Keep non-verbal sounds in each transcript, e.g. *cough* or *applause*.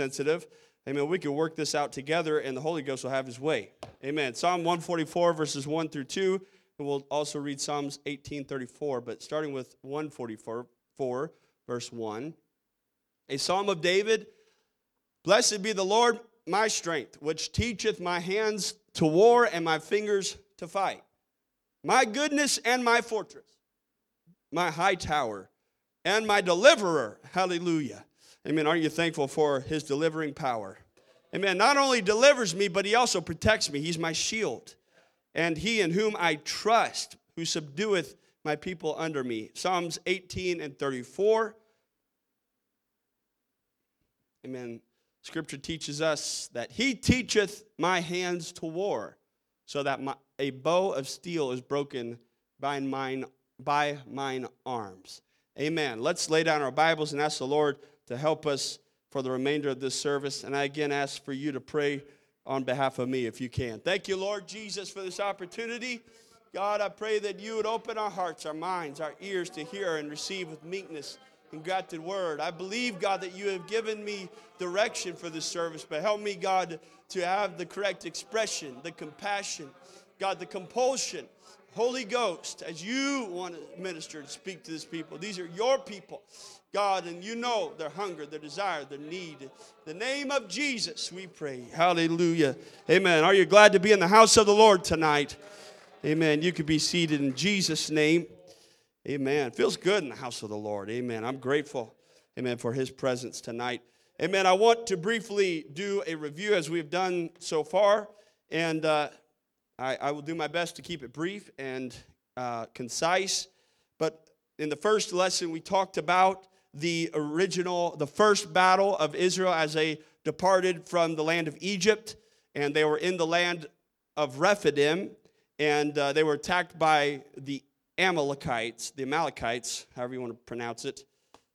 sensitive. Amen. We can work this out together and the Holy Ghost will have his way. Amen. Psalm 144, verses 1 through 2. And we'll also read Psalms 1834, but starting with 144, 4, verse 1. A psalm of David Blessed be the Lord, my strength, which teacheth my hands to war and my fingers to fight. My goodness and my fortress, my high tower, and my deliverer. Hallelujah. Amen. Aren't you thankful for his delivering power? Amen. Not only delivers me, but he also protects me. He's my shield. And he in whom I trust, who subdueth my people under me. Psalms 18 and 34. Amen. Scripture teaches us that he teacheth my hands to war, so that my, a bow of steel is broken by mine, by mine arms. Amen. Let's lay down our Bibles and ask the Lord to help us for the remainder of this service. And I again ask for you to pray on behalf of me if you can. Thank you, Lord Jesus, for this opportunity. God, I pray that you would open our hearts, our minds, our ears to hear and receive with meekness and gratitude word. I believe, God, that you have given me direction for this service, but help me, God, to have the correct expression, the compassion, God, the compulsion Holy Ghost, as you want to minister and speak to this people, these are your people, God, and you know their hunger, their desire, their need. The name of Jesus, we pray. Hallelujah. Amen. Are you glad to be in the house of the Lord tonight? Amen. You could be seated in Jesus' name. Amen. Feels good in the house of the Lord. Amen. I'm grateful, amen, for his presence tonight. Amen. I want to briefly do a review as we've done so far. And uh, I, I will do my best to keep it brief and uh, concise. But in the first lesson, we talked about the original, the first battle of Israel as they departed from the land of Egypt, and they were in the land of Rephidim, and uh, they were attacked by the Amalekites, the Amalekites, however you want to pronounce it.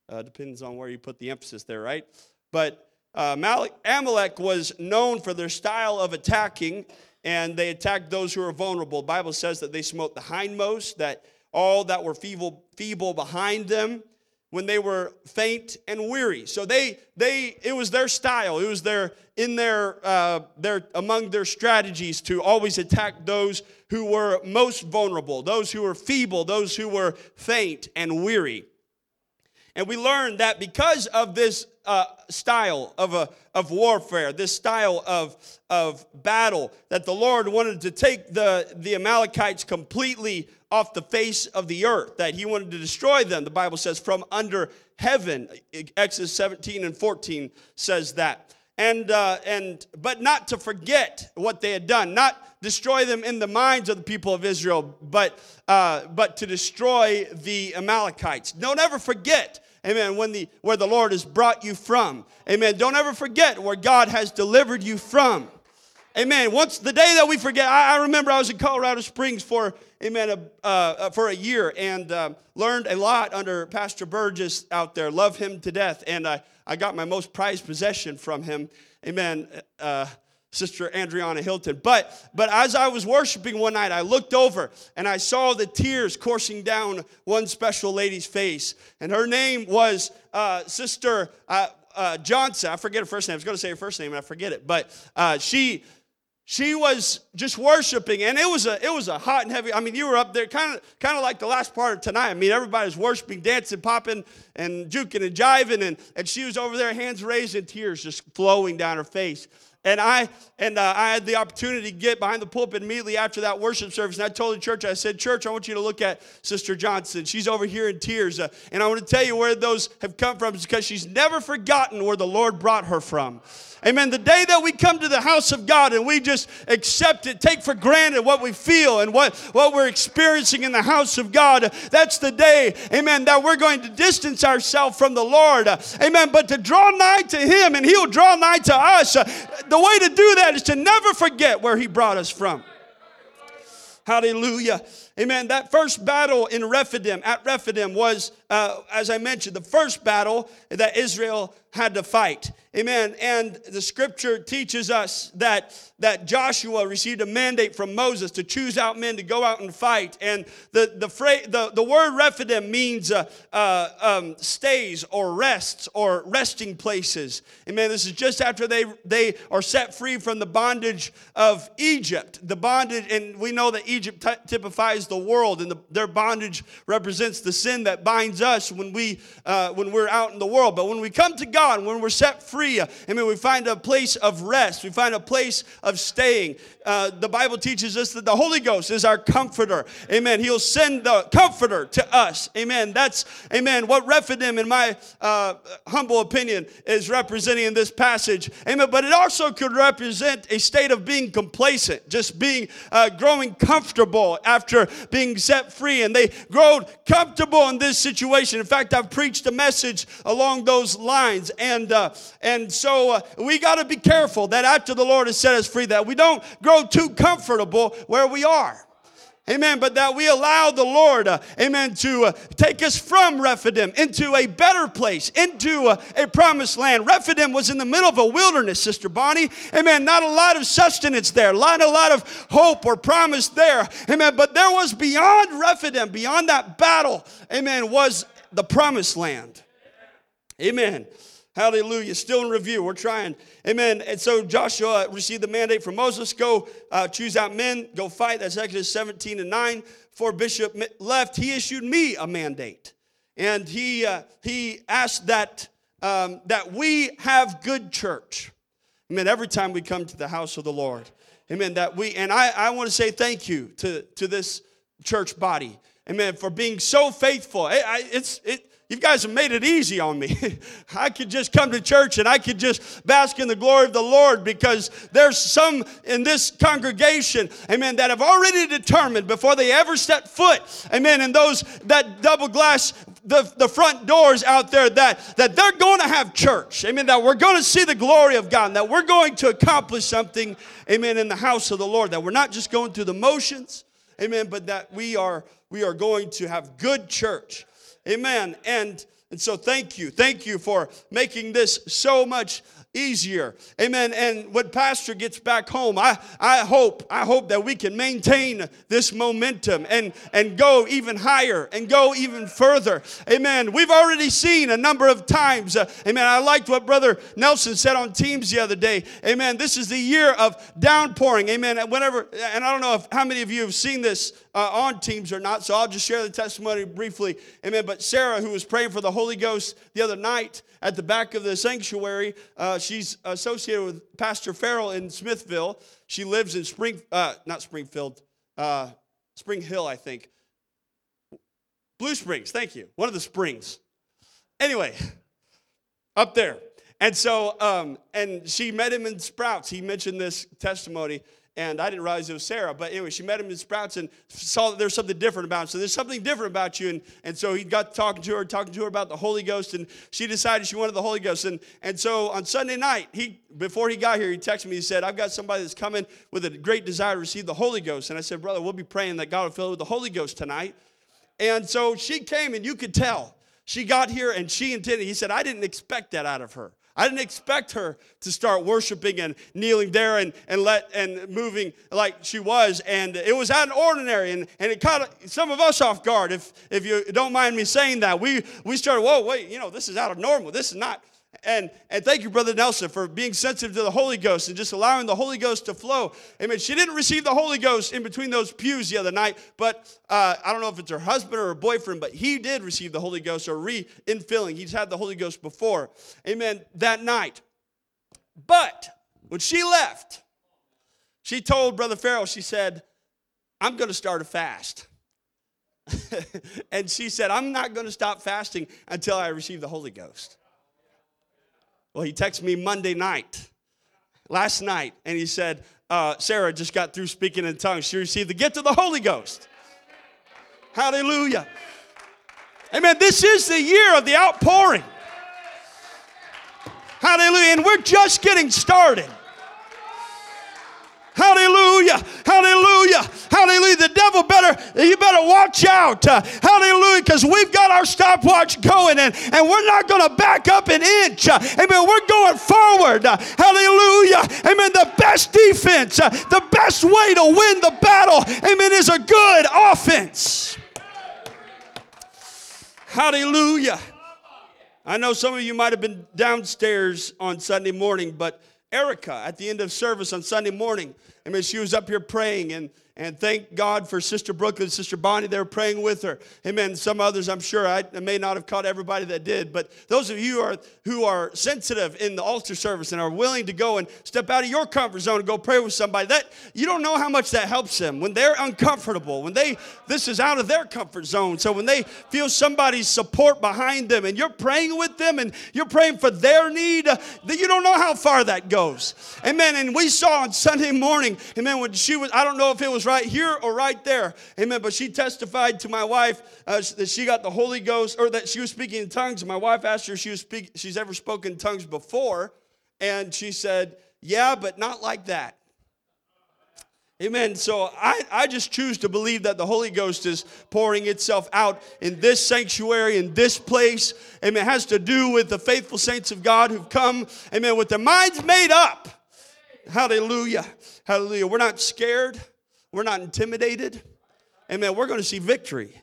Uh, depends on where you put the emphasis there, right? But uh, Amalek was known for their style of attacking, and they attacked those who were vulnerable. The Bible says that they smote the hindmost, that all that were feeble, feeble behind them when they were faint and weary. So they, they, it was their style. It was their in their, uh, their among their strategies to always attack those who were most vulnerable, those who were feeble, those who were faint and weary. And we learned that because of this uh, style of, a, of warfare, this style of, of battle, that the Lord wanted to take the, the Amalekites completely off the face of the earth, that He wanted to destroy them. The Bible says, from under heaven. Exodus 17 and 14 says that. And, uh, and, but not to forget what they had done, not destroy them in the minds of the people of Israel, but, uh, but to destroy the Amalekites. Don't ever forget Amen. When the where the Lord has brought you from. Amen. Don't ever forget where God has delivered you from. Amen. Once the day that we forget, I, I remember I was in Colorado Springs for amen uh, uh, for a year and uh, learned a lot under Pastor Burgess out there. Love him to death, and I I got my most prized possession from him. Amen. Sister Andriana Hilton. But, but as I was worshiping one night, I looked over and I saw the tears coursing down one special lady's face. And her name was uh, Sister uh, uh, Johnson. I forget her first name. I was going to say her first name and I forget it. But uh, she, she was just worshiping and it was a it was a hot and heavy i mean you were up there kind of kind of like the last part of tonight i mean everybody's worshiping dancing popping and juking and jiving and, and she was over there hands raised and tears just flowing down her face and I and uh, I had the opportunity to get behind the pulpit immediately after that worship service. And I told the church, I said, "Church, I want you to look at Sister Johnson. She's over here in tears, uh, and I want to tell you where those have come from. Because she's never forgotten where the Lord brought her from." Amen. The day that we come to the house of God and we just accept it, take for granted what we feel and what, what we're experiencing in the house of God, that's the day, amen, that we're going to distance ourselves from the Lord. Amen. But to draw nigh to Him and He'll draw nigh to us. The way to do that is to never forget where He brought us from. Hallelujah. Amen. That first battle in Rephidim, at Rephidim, was, uh, as I mentioned, the first battle that Israel had to fight. Amen. And the scripture teaches us that, that Joshua received a mandate from Moses to choose out men to go out and fight. And the, the, the, the word Rephidim means uh, uh, um, stays or rests or resting places. Amen. This is just after they, they are set free from the bondage of Egypt. The bondage, and we know that Egypt t- typifies the world, and the, their bondage represents the sin that binds us when, we, uh, when we're out in the world. But when we come to God, when we're set free, free. Amen. We find a place of rest. We find a place of staying. Uh, the Bible teaches us that the Holy Ghost is our comforter. Amen. He'll send the comforter to us. Amen. That's, amen, what Rephidim, in my uh, humble opinion, is representing in this passage. Amen. But it also could represent a state of being complacent, just being, uh, growing comfortable after being set free. And they grow comfortable in this situation. In fact, I've preached a message along those lines. And, uh, and so uh, we got to be careful that after the Lord has set us free, that we don't grow too comfortable where we are. Amen. But that we allow the Lord, uh, amen, to uh, take us from Rephidim into a better place, into uh, a promised land. Rephidim was in the middle of a wilderness, Sister Bonnie. Amen. Not a lot of sustenance there, not a lot of hope or promise there. Amen. But there was beyond Rephidim, beyond that battle, amen, was the promised land. Amen. Hallelujah. Still in review. We're trying. Amen. And so Joshua received the mandate from Moses go uh, choose out men, go fight. That's Exodus 17 and 9. Before Bishop left, he issued me a mandate. And he, uh, he asked that, um, that we have good church. Amen. Every time we come to the house of the Lord. Amen. That we, and I, I want to say thank you to, to this church body. Amen. For being so faithful. It, I, it's, it, you guys have made it easy on me. *laughs* I could just come to church and I could just bask in the glory of the Lord because there's some in this congregation, amen, that have already determined before they ever step foot, amen, in those that double glass the, the front doors out there that, that they're going to have church. Amen. That we're going to see the glory of God. that we're going to accomplish something, amen, in the house of the Lord. That we're not just going through the motions, amen, but that we are we are going to have good church. Amen. And, and so thank you. Thank you for making this so much easier. Amen. And when Pastor gets back home, I, I hope, I hope that we can maintain this momentum and, and go even higher and go even further. Amen. We've already seen a number of times. Uh, amen. I liked what Brother Nelson said on Teams the other day. Amen. This is the year of downpouring. Amen. And whenever, and I don't know if how many of you have seen this uh, on Teams or not, so I'll just share the testimony briefly. Amen. But Sarah, who was praying for the Holy Ghost the other night at the back of the sanctuary, uh, she's associated with Pastor Farrell in Smithville. She lives in Spring, uh, not Springfield, uh, Spring Hill, I think. Blue Springs, thank you. One of the springs. Anyway, up there. And so, um, and she met him in Sprouts. He mentioned this testimony and I didn't realize it was Sarah. But anyway, she met him in Sprouts and saw that there's something different about him. So there's something different about you. And, and so he got talking to her, talking to her about the Holy Ghost, and she decided she wanted the Holy Ghost. And, and so on Sunday night, he before he got here, he texted me, he said, I've got somebody that's coming with a great desire to receive the Holy Ghost. And I said, Brother, we'll be praying that God will fill with the Holy Ghost tonight. And so she came, and you could tell. She got here and she intended, he said, I didn't expect that out of her. I didn't expect her to start worshiping and kneeling there and, and let and moving like she was. And it was out of ordinary. And, and it caught some of us off guard, if if you don't mind me saying that. We we started, whoa, wait, you know, this is out of normal. This is not and, and thank you, Brother Nelson, for being sensitive to the Holy Ghost and just allowing the Holy Ghost to flow. Amen. She didn't receive the Holy Ghost in between those pews the other night, but uh, I don't know if it's her husband or her boyfriend, but he did receive the Holy Ghost or re infilling. He's had the Holy Ghost before. Amen. That night. But when she left, she told Brother Farrell, she said, I'm going to start a fast. *laughs* and she said, I'm not going to stop fasting until I receive the Holy Ghost. Well, he texted me Monday night, last night, and he said, uh, Sarah just got through speaking in tongues. She received the gift of the Holy Ghost. Hallelujah. Amen. This is the year of the outpouring. Hallelujah. And we're just getting started. Hallelujah. Hallelujah. Hallelujah. The devil better, you better watch out. Uh, hallelujah. Because we've got our stopwatch going and, and we're not going to back up an inch. Uh, amen. We're going forward. Uh, hallelujah. Amen. The best defense, uh, the best way to win the battle, amen, is a good offense. Hallelujah. I know some of you might have been downstairs on Sunday morning, but Erica at the end of service on Sunday morning, I mean, she was up here praying and and thank God for Sister Brooklyn, and Sister Bonnie. They were praying with her. Amen. Some others, I'm sure, I may not have caught everybody that did, but those of you who are, who are sensitive in the altar service and are willing to go and step out of your comfort zone and go pray with somebody, that you don't know how much that helps them when they're uncomfortable, when they this is out of their comfort zone. So when they feel somebody's support behind them and you're praying with them and you're praying for their need, uh, that you don't know how far that goes. Amen. And we saw on Sunday morning, amen, when she was, I don't know if it was right here or right there. Amen. But she testified to my wife uh, that she got the Holy Ghost or that she was speaking in tongues. My wife asked her if she was speak, she's ever spoken tongues before. And she said, Yeah, but not like that. Amen. So I, I just choose to believe that the Holy Ghost is pouring itself out in this sanctuary, in this place. Amen. It has to do with the faithful saints of God who've come, amen, with their minds made up. Hallelujah. Hallelujah. We're not scared. We're not intimidated. Amen. We're going to see victory.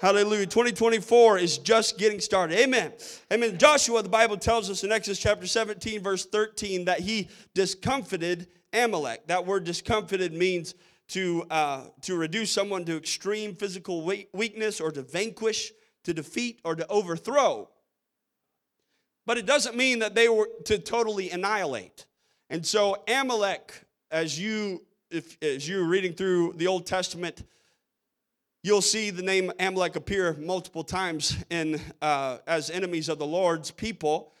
Hallelujah. 2024 is just getting started. Amen. Amen. Joshua, the Bible tells us in Exodus chapter 17, verse 13, that he discomfited Amalek. That word discomfited means to, uh, to reduce someone to extreme physical weakness or to vanquish, to defeat, or to overthrow. But it doesn't mean that they were to totally annihilate. And so, Amalek, as you if as you're reading through the Old Testament, you'll see the name Amalek appear multiple times in uh, as enemies of the Lord's people.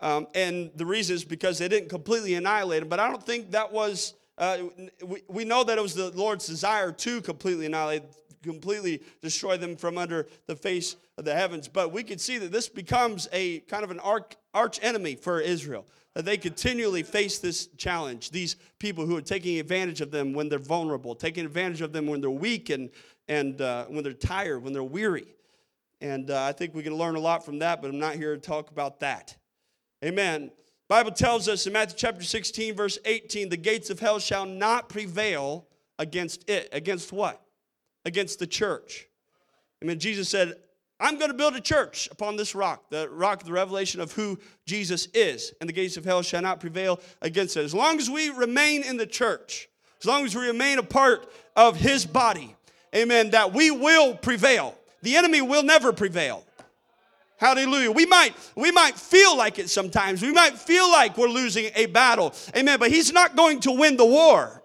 Um, and the reason is because they didn't completely annihilate them. But I don't think that was, uh, we, we know that it was the Lord's desire to completely annihilate, completely destroy them from under the face of the heavens. But we can see that this becomes a kind of an arch, arch enemy for Israel that they continually face this challenge. These people who are taking advantage of them when they're vulnerable, taking advantage of them when they're weak and, and uh, when they're tired, when they're weary. And uh, I think we can learn a lot from that, but I'm not here to talk about that. Amen. Bible tells us in Matthew chapter 16, verse 18, the gates of hell shall not prevail against it. Against what? Against the church. Amen. Jesus said, I'm going to build a church upon this rock, the rock of the revelation of who Jesus is, and the gates of hell shall not prevail against it. As long as we remain in the church, as long as we remain a part of his body, amen, that we will prevail. The enemy will never prevail. Hallelujah. We might we might feel like it sometimes. We might feel like we're losing a battle. Amen, but he's not going to win the war.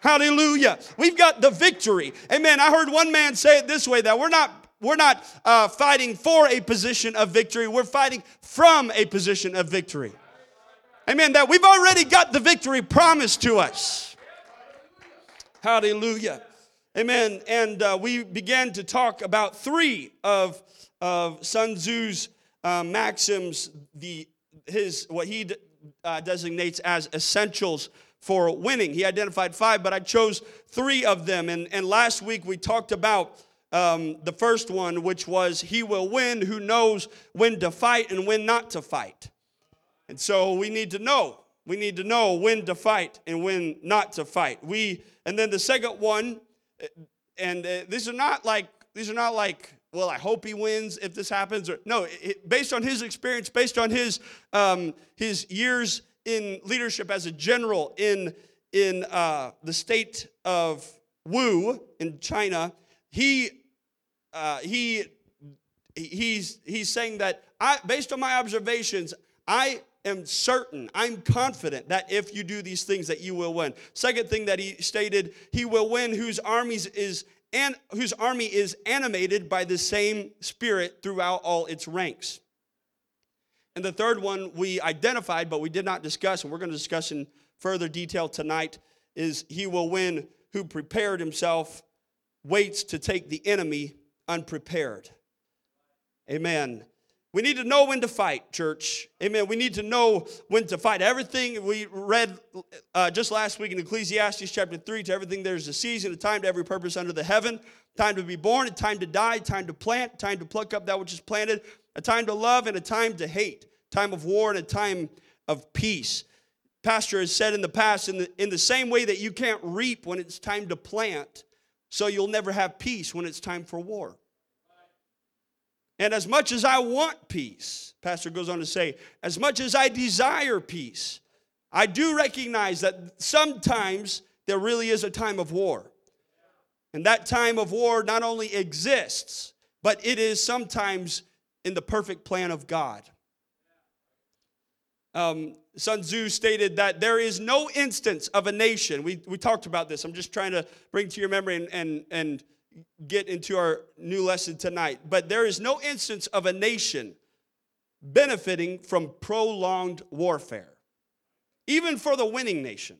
Hallelujah. We've got the victory. Amen. I heard one man say it this way that we're not we're not uh, fighting for a position of victory, we're fighting from a position of victory. Amen. That we've already got the victory promised to us. Hallelujah. Amen. And uh, we began to talk about three of, of Sun Tzu's uh, maxims, the, his, what he uh, designates as essentials for winning. He identified five, but I chose three of them. And, and last week we talked about um, the first one, which was He will win who knows when to fight and when not to fight. And so we need to know. We need to know when to fight and when not to fight. We and then the second one, and uh, these are not like these are not like well, I hope he wins if this happens. Or no, it, based on his experience, based on his um, his years in leadership as a general in in uh, the state of Wu in China, he uh, he he's he's saying that I, based on my observations, I am certain, I'm confident that if you do these things, that you will win. Second thing that he stated, he will win whose armies is and whose army is animated by the same spirit throughout all its ranks. And the third one we identified, but we did not discuss, and we're going to discuss in further detail tonight, is he will win who prepared himself, waits to take the enemy unprepared. Amen. We need to know when to fight, church. Amen. We need to know when to fight. Everything we read uh, just last week in Ecclesiastes chapter 3 to everything there's a season, a time to every purpose under the heaven, time to be born, a time to die, time to plant, time to pluck up that which is planted, a time to love and a time to hate, time of war and a time of peace. Pastor has said in the past, in the, in the same way that you can't reap when it's time to plant, so you'll never have peace when it's time for war. And as much as I want peace, Pastor goes on to say, as much as I desire peace, I do recognize that sometimes there really is a time of war. And that time of war not only exists, but it is sometimes in the perfect plan of God. Um, Sun Tzu stated that there is no instance of a nation. We, we talked about this. I'm just trying to bring to your memory and, and, and get into our new lesson tonight. But there is no instance of a nation benefiting from prolonged warfare, even for the winning nation,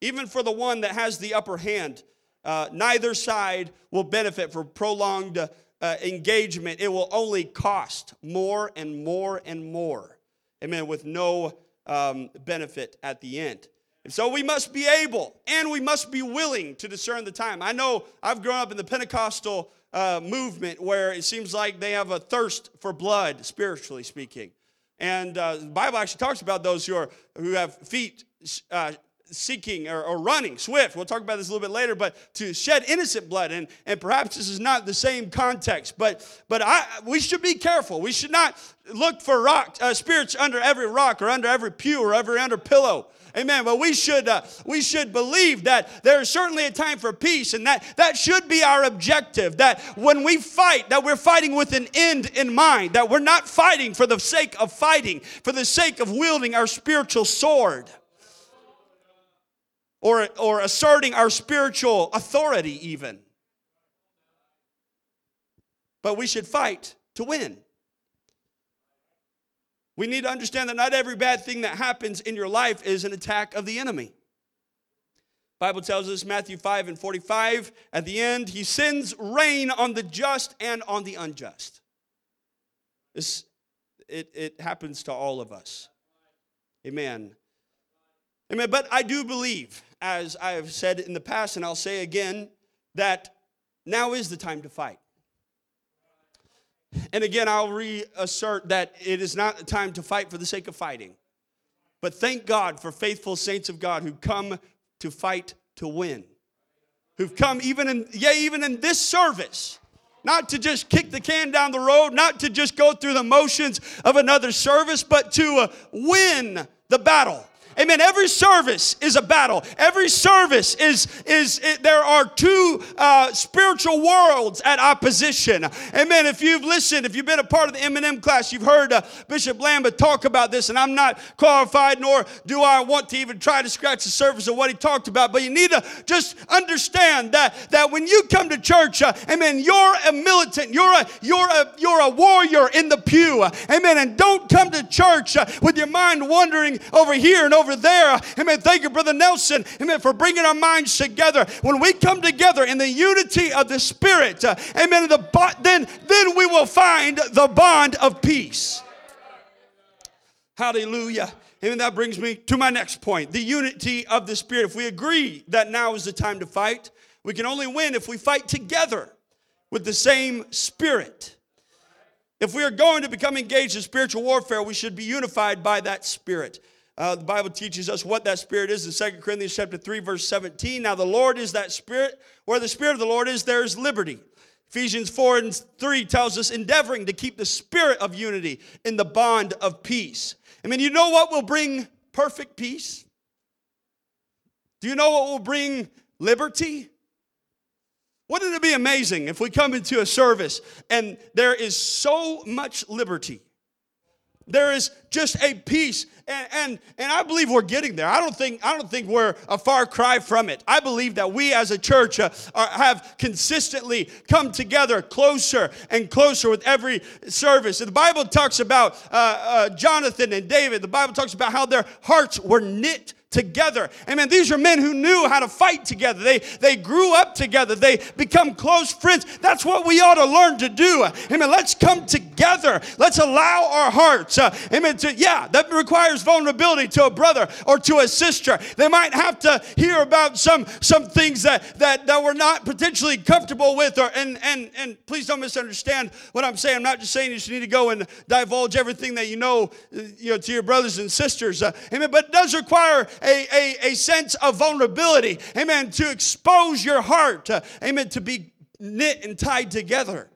even for the one that has the upper hand. Uh, neither side will benefit from prolonged uh, engagement. It will only cost more and more and more. Amen. With no um, benefit at the end. And so we must be able and we must be willing to discern the time. I know I've grown up in the Pentecostal uh, movement where it seems like they have a thirst for blood, spiritually speaking. And uh, the Bible actually talks about those who, are, who have feet uh, seeking or, or, running swift. We'll talk about this a little bit later, but to shed innocent blood. And, and perhaps this is not the same context, but, but I, we should be careful. We should not look for rock, uh, spirits under every rock or under every pew or every under pillow. Amen. But we should uh, we should believe that there is certainly a time for peace, and that that should be our objective. That when we fight, that we're fighting with an end in mind. That we're not fighting for the sake of fighting, for the sake of wielding our spiritual sword. Or, or asserting our spiritual authority, even. But we should fight to win. We need to understand that not every bad thing that happens in your life is an attack of the enemy. Bible tells us Matthew 5 and 45 at the end he sends rain on the just and on the unjust. This it, it happens to all of us. Amen. Amen. But I do believe, as I have said in the past, and I'll say again, that now is the time to fight. And again, I'll reassert that it is not a time to fight for the sake of fighting. But thank God for faithful saints of God who come to fight to win. Who've come even in, yeah, even in this service, not to just kick the can down the road, not to just go through the motions of another service, but to uh, win the battle. Amen. Every service is a battle. Every service is is there are two uh, spiritual worlds at opposition. Amen. If you've listened, if you've been a part of the M&M class, you've heard uh, Bishop Lambert talk about this, and I'm not qualified, nor do I want to even try to scratch the surface of what he talked about. But you need to just understand that that when you come to church, uh, Amen, you're a militant. You're a you're a you're a warrior in the pew. Amen. And don't come to church uh, with your mind wandering over here and over over there. Amen. Thank you, Brother Nelson. Amen. For bringing our minds together. When we come together in the unity of the Spirit, uh, amen. The, then, then we will find the bond of peace. Hallelujah. Amen. that brings me to my next point the unity of the Spirit. If we agree that now is the time to fight, we can only win if we fight together with the same Spirit. If we are going to become engaged in spiritual warfare, we should be unified by that Spirit. Uh, the Bible teaches us what that spirit is in 2 Corinthians chapter 3, verse 17. Now the Lord is that spirit. Where the spirit of the Lord is, there is liberty. Ephesians 4 and 3 tells us endeavoring to keep the spirit of unity in the bond of peace. I mean, you know what will bring perfect peace? Do you know what will bring liberty? Wouldn't it be amazing if we come into a service and there is so much liberty? There is just a peace and, and, and I believe we're getting there. I don't think I don't think we're a far cry from it. I believe that we as a church uh, are, have consistently come together closer and closer with every service. And the Bible talks about uh, uh, Jonathan and David. The Bible talks about how their hearts were knit together. Amen. These are men who knew how to fight together. They, they grew up together. They become close friends. That's what we ought to learn to do. Amen. Let's come together. Let's allow our hearts. Uh, amen. To, yeah, that requires vulnerability to a brother or to a sister. They might have to hear about some some things that that, that we're not potentially comfortable with. Or and and and please don't misunderstand what I'm saying. I'm not just saying you should need to go and divulge everything that you know, uh, you know, to your brothers and sisters. Uh, amen. But it does require a, a, a sense of vulnerability. Amen. To expose your heart. Uh, amen. To be knit and tied together.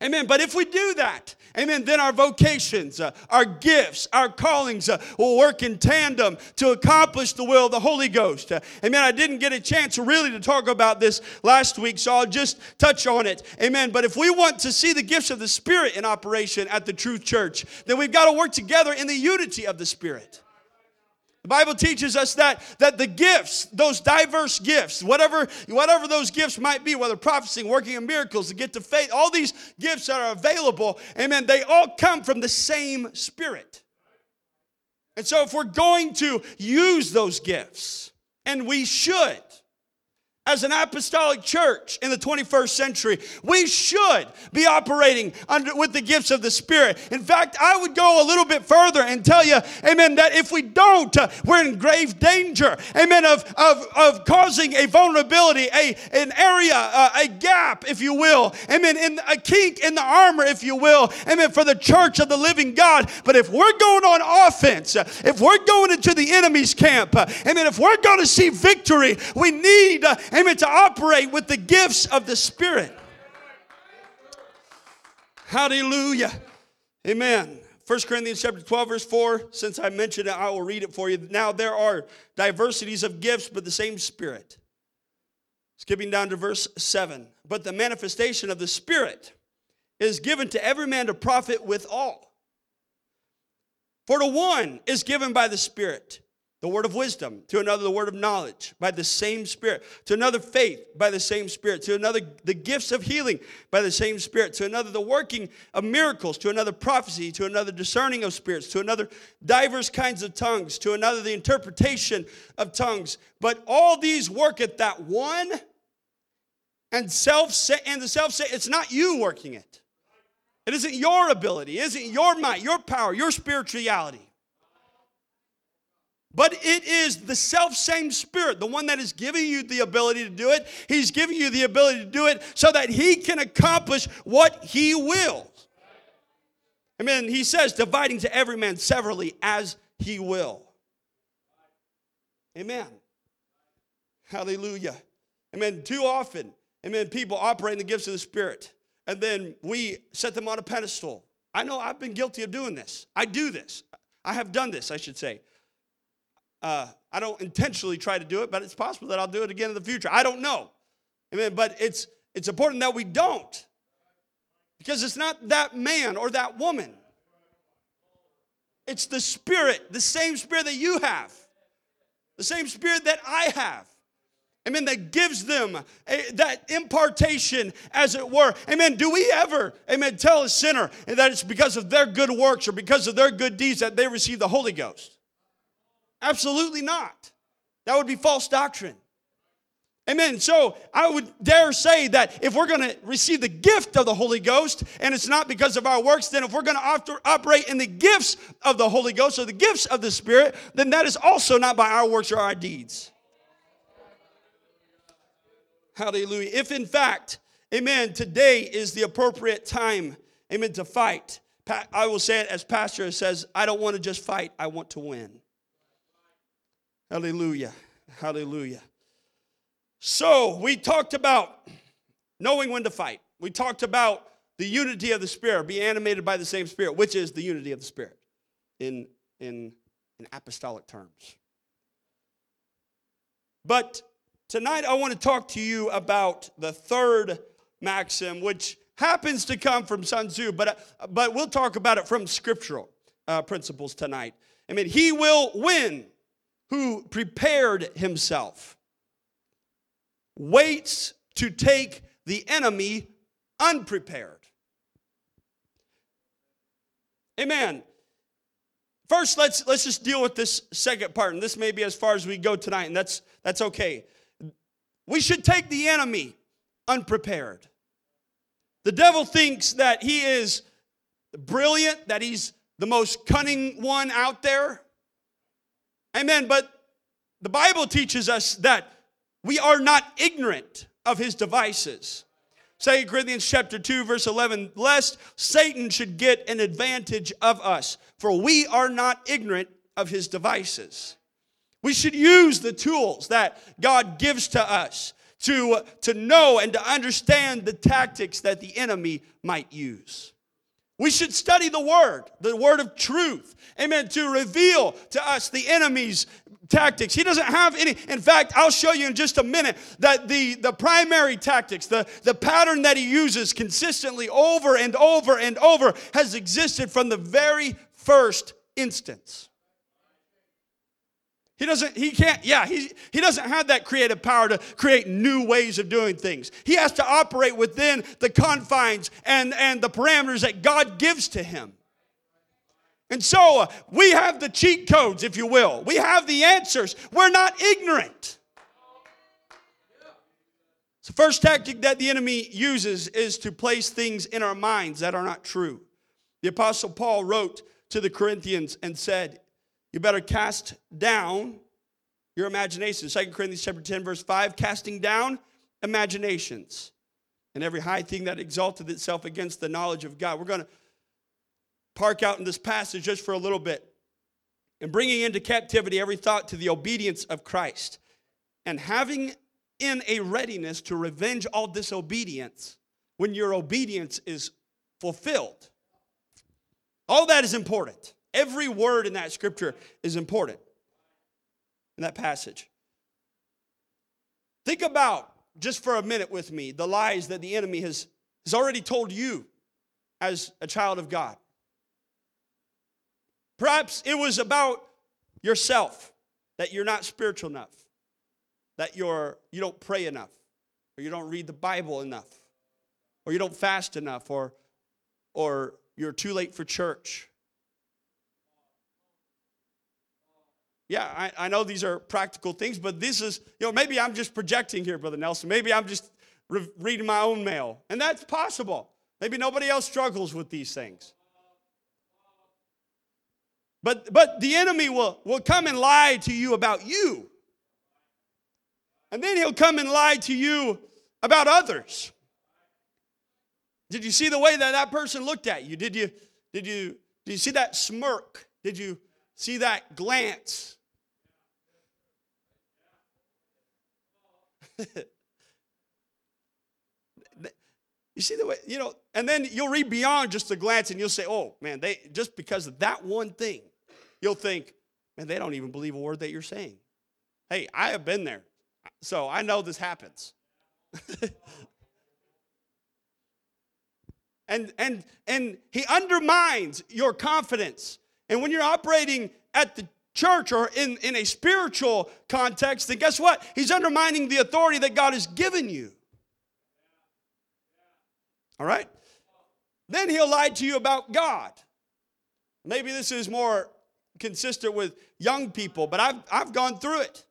Amen. But if we do that, amen, then our vocations, uh, our gifts, our callings uh, will work in tandem to accomplish the will of the Holy Ghost. Uh, amen. I didn't get a chance really to talk about this last week, so I'll just touch on it. Amen. But if we want to see the gifts of the Spirit in operation at the Truth Church, then we've got to work together in the unity of the Spirit. The Bible teaches us that, that the gifts, those diverse gifts, whatever, whatever those gifts might be, whether prophecy, working in miracles, to get to faith, all these gifts that are available, amen, they all come from the same Spirit. And so if we're going to use those gifts, and we should, as an apostolic church in the 21st century, we should be operating under, with the gifts of the Spirit. In fact, I would go a little bit further and tell you, amen, that if we don't, uh, we're in grave danger, amen, of, of, of causing a vulnerability, a, an area, uh, a gap, if you will, amen, in a kink in the armor, if you will, amen, for the church of the living God. But if we're going on offense, if we're going into the enemy's camp, uh, amen, if we're going to see victory, we need, uh, amen, to operate with the gifts of the Spirit. Hallelujah. Amen. 1 Corinthians chapter 12, verse 4. Since I mentioned it, I will read it for you. Now there are diversities of gifts, but the same Spirit. Skipping down to verse 7. But the manifestation of the Spirit is given to every man to profit with all. For to one is given by the Spirit the word of wisdom, to another, the word of knowledge by the same Spirit, to another, faith by the same Spirit, to another, the gifts of healing by the same Spirit, to another, the working of miracles, to another, prophecy, to another, discerning of spirits, to another, diverse kinds of tongues, to another, the interpretation of tongues. But all these work at that one and self and the self say it's not you working it. It isn't your ability, it isn't your might, your power, your spirituality. But it is the self same Spirit, the one that is giving you the ability to do it. He's giving you the ability to do it so that He can accomplish what He wills. Amen. He says, dividing to every man severally as He will. Amen. Hallelujah. Amen. Too often, amen, people operate in the gifts of the Spirit, and then we set them on a pedestal. I know I've been guilty of doing this. I do this. I have done this, I should say. Uh, I don't intentionally try to do it, but it's possible that I'll do it again in the future. I don't know. Amen. But it's it's important that we don't. Because it's not that man or that woman. It's the spirit, the same spirit that you have. The same spirit that I have. Amen. That gives them a, that impartation, as it were. Amen. Do we ever, amen, tell a sinner that it's because of their good works or because of their good deeds that they receive the Holy Ghost? Absolutely not. That would be false doctrine. Amen. So I would dare say that if we're going to receive the gift of the Holy Ghost, and it's not because of our works, then if we're going to operate in the gifts of the Holy Ghost or the gifts of the Spirit, then that is also not by our works or our deeds. Hallelujah. If in fact, amen, today is the appropriate time, amen, to fight, I will say it as Pastor says, I don't want to just fight, I want to win. Hallelujah. Hallelujah. So, we talked about knowing when to fight. We talked about the unity of the Spirit, be animated by the same Spirit, which is the unity of the Spirit in, in, in apostolic terms. But tonight I want to talk to you about the third maxim, which happens to come from Sun Tzu, but, but we'll talk about it from scriptural uh, principles tonight. I mean, he will win who prepared himself, waits to take the enemy unprepared. Amen. first let's let's just deal with this second part, and this may be as far as we go tonight, and that's that's okay. We should take the enemy unprepared. The devil thinks that he is brilliant, that he's the most cunning one out there. Amen. But the Bible teaches us that we are not ignorant of his devices. 2 Corinthians chapter 2 verse 11 lest Satan should get an advantage of us for we are not ignorant of his devices. We should use the tools that God gives to us to, to know and to understand the tactics that the enemy might use. We should study the word, the word of truth, amen, to reveal to us the enemy's tactics. He doesn't have any. In fact, I'll show you in just a minute that the, the primary tactics, the, the pattern that he uses consistently over and over and over, has existed from the very first instance. He doesn't, he can't, yeah, he, he doesn't have that creative power to create new ways of doing things. He has to operate within the confines and, and the parameters that God gives to him. And so uh, we have the cheat codes, if you will. We have the answers. We're not ignorant. The first tactic that the enemy uses is to place things in our minds that are not true. The Apostle Paul wrote to the Corinthians and said, you better cast down your imagination. 2 Corinthians chapter 10, verse 5, casting down imaginations and every high thing that exalted itself against the knowledge of God. We're going to park out in this passage just for a little bit. And bringing into captivity every thought to the obedience of Christ, and having in a readiness to revenge all disobedience when your obedience is fulfilled. All that is important. Every word in that scripture is important in that passage. Think about, just for a minute with me, the lies that the enemy has, has already told you as a child of God. Perhaps it was about yourself that you're not spiritual enough, that you're, you don't pray enough, or you don't read the Bible enough, or you don't fast enough, or, or you're too late for church, Yeah, I, I know these are practical things, but this is, you know, maybe I'm just projecting here, Brother Nelson. Maybe I'm just re- reading my own mail. And that's possible. Maybe nobody else struggles with these things. But, but the enemy will, will come and lie to you about you. And then he'll come and lie to you about others. Did you see the way that that person looked at you? Did you, did you, did you see that smirk? Did you see that glance? *laughs* you see the way, you know, and then you'll read beyond just a glance and you'll say, oh man, they just because of that one thing, you'll think, man, they don't even believe a word that you're saying. Hey, I have been there. So I know this happens. *laughs* and and and he undermines your confidence. And when you're operating at the church or in, in a spiritual context, then guess what? He's undermining the authority that God has given you. All right? Then he'll lie to you about God. Maybe this is more consistent with young people, but I've, I've gone through it.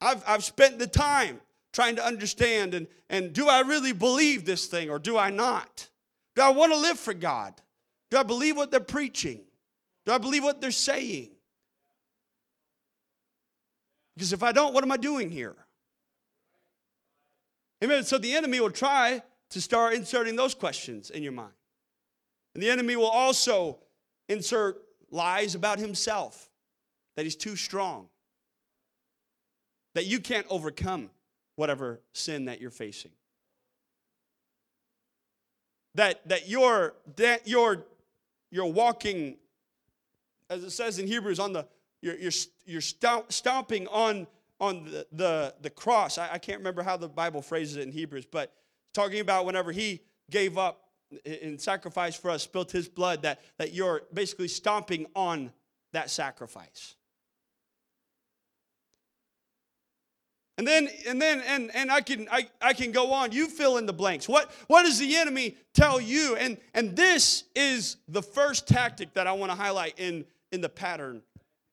I've, I've spent the time trying to understand and, and do I really believe this thing or do I not? Do I want to live for God? Do I believe what they're preaching? Do I believe what they're saying? Because if I don't, what am I doing here? Amen. So the enemy will try to start inserting those questions in your mind. And the enemy will also insert lies about himself that he's too strong, that you can't overcome whatever sin that you're facing. That, that you're, that you're, you're walking as it says in Hebrews, on the you're, you're, you're stomping on, on the, the, the cross. I, I can't remember how the Bible phrases it in Hebrews, but talking about whenever he gave up in sacrifice for us, spilt his blood, that, that you're basically stomping on that sacrifice. And then and then and and I can I, I can go on. You fill in the blanks. What what does the enemy tell you? And and this is the first tactic that I want to highlight in in the pattern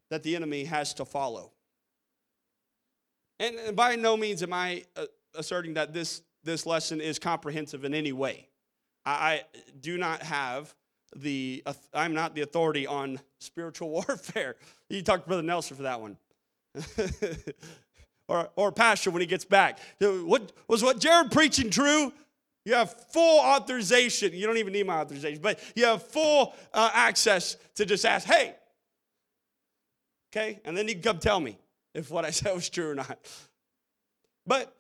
that the enemy has to follow. And by no means am I uh, asserting that this this lesson is comprehensive in any way. I, do not have the I'm not the authority on spiritual *laughs* warfare. You talk to Brother Nelson for that one. *laughs* or, or pastor when he gets back. What, was what Jared preaching true? You have full authorization. You don't even need my authorization, but you have full uh, access to just ask, hey, okay? And then you can come tell me if what I *laughs* said was true or not. But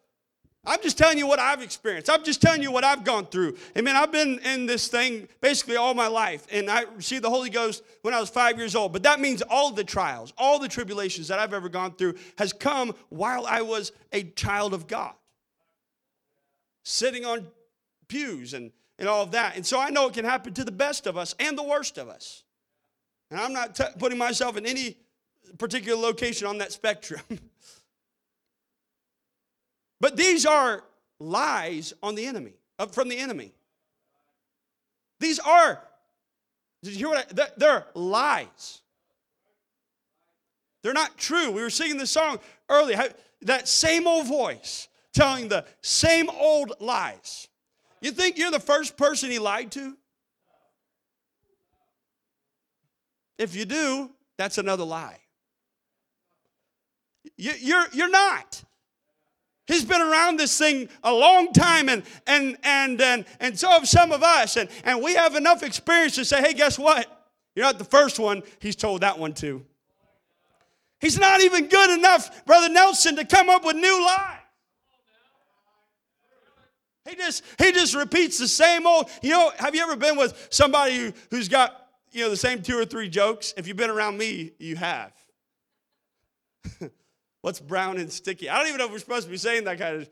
I'm just telling you what I've experienced. I'm just telling you what I've gone through. Amen. I've been in this thing basically all my life, and I received the Holy Ghost when I was five years old. But that means all the trials, all the tribulations that I've ever gone through has come while I was a child of God, sitting on pews and, and all of that. And so I know it can happen to the best of us and the worst of us. And I'm not t- putting myself in any particular location on that spectrum. *laughs* But these are lies on the enemy, uh, from the enemy. These are, did you hear what I, they're lies. They're not true. We were singing this song earlier. That same old voice telling the same old lies. You think you're the first person he lied to? If you do, that's another lie. You're, you're not. He's been around this thing a long time, and and and and, and so have some of us. And, and we have enough experience to say, hey, guess what? You're not the first one. He's told that one too. He's not even good enough, Brother Nelson, to come up with new lies. He just he just repeats the same old. You know, have you ever been with somebody who, who's got you know the same two or three jokes? If you've been around me, you have. *laughs* What's brown and sticky? I don't even know if we're supposed to be saying that kind of.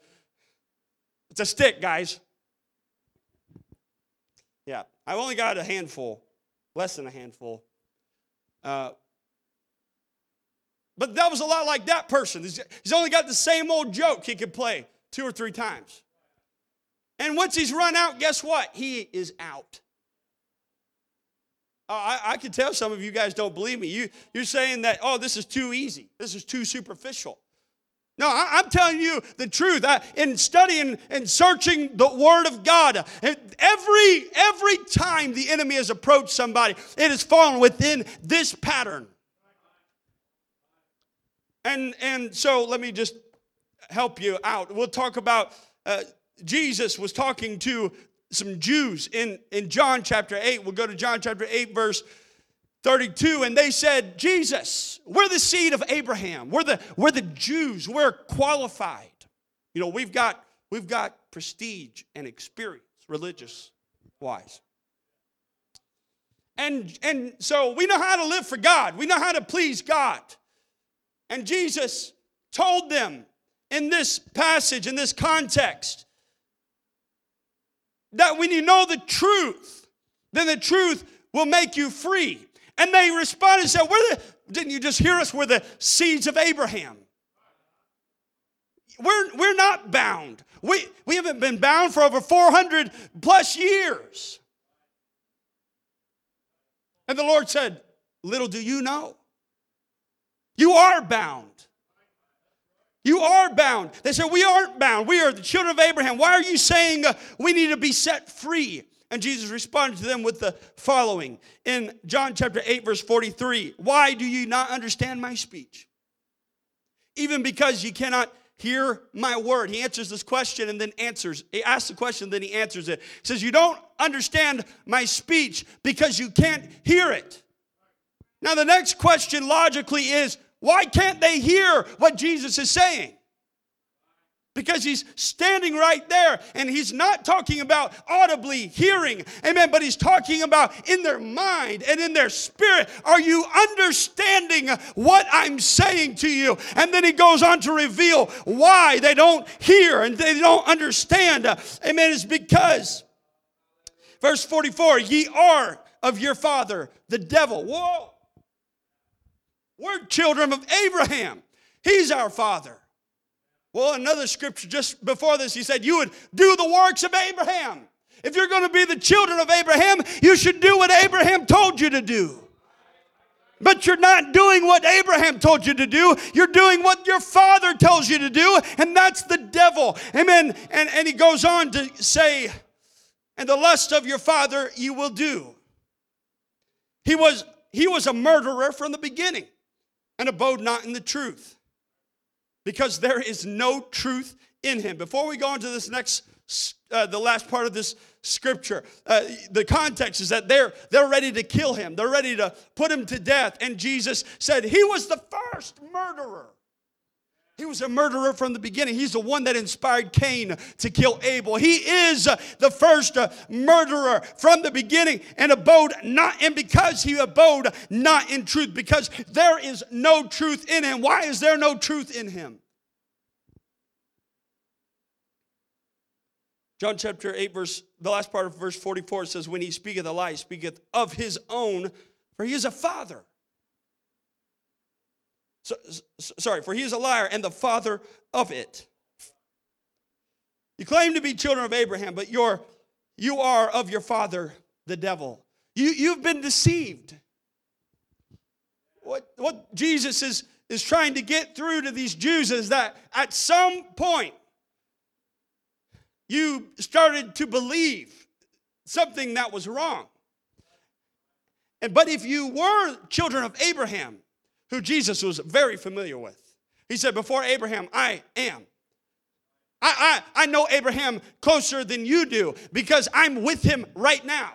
It's a stick, guys. Yeah, I've only got a handful, less than a handful. Uh, but that was a lot like that person. He's only got the same old joke he could play two or three times. And once he's run out, guess what? He is out. I, I can tell some of you guys don't believe me. You, you're saying that, oh, this is too easy. This is too superficial. No, I, am telling you the truth. I, in studying and searching the Word of God, every every time the enemy has approached somebody, it has fallen within this pattern. And and so let me just help you out. We'll talk about uh, Jesus was talking to some Jews in, in John chapter 8. We'll go to John chapter 8, verse 32. And they said, Jesus, we're the seed of Abraham. We're the, we're the Jews. We're qualified. You know, we've got, we've got prestige and experience, religious wise. And, and so we know how to live for God. We know how to please God. And Jesus told them in this passage, in this context, that when you know the truth, then the truth will make you free. And they responded and said, We're the, didn't you just hear us? We're the seeds of Abraham. We're, we're not bound. We, we haven't been bound for over 400 plus years. And the Lord said, Little do you know. You are bound. You are bound. They said, We aren't bound. We are the children of Abraham. Why are you saying uh, we need to be set free? And Jesus responded to them with the following in John chapter 8, verse 43 Why do you not understand my speech? Even because you cannot hear my word. He answers this question and then answers. He asks the question, then he answers it. He says, You don't understand my speech because you can't hear it. Now, the next question logically is why can't they hear what Jesus is saying? Because he's standing right there and he's not talking about audibly hearing, amen, but he's talking about in their mind and in their spirit. Are you understanding what I'm saying to you? And then he goes on to reveal why they don't hear and they don't understand. Amen. It's because, verse 44, ye are of your father, the devil. Whoa. We're children of Abraham. He's our father. Well, another scripture just before this, he said, You would do the works of Abraham. If you're going to be the children of Abraham, you should do what Abraham told you to do. But you're not doing what Abraham told you to do. You're doing what your father tells you to do, and that's the devil. Amen. And, and he goes on to say, And the lust of your father you will do. He was, he was a murderer from the beginning and abode not in the truth because there is no truth in him. Before we go into this next, uh, the last part of this scripture, uh, the context is that they're they're ready to kill him. They're ready to put him to death, and Jesus said he was the first murderer. He was a murderer from the beginning. He's the one that inspired Cain to kill Abel. He is the first murderer from the beginning and abode not, and because he abode not in truth, because there is no truth in him. Why is there no truth in him? John chapter 8, verse, the last part of verse 44 says, When he speaketh a lie, speaketh of his own, for he is a father so, sorry, for he is a liar and the father of it. You claim to be children of Abraham, but you're, you are of your father, the devil. You, you've been deceived. What, what Jesus is, is trying to get through to these Jews is that at some point, you started to believe something that was wrong. And but if you were children of Abraham, who Jesus was very familiar with. He said, Before Abraham, I am. I, I, I know Abraham closer than you do because I'm with him right now.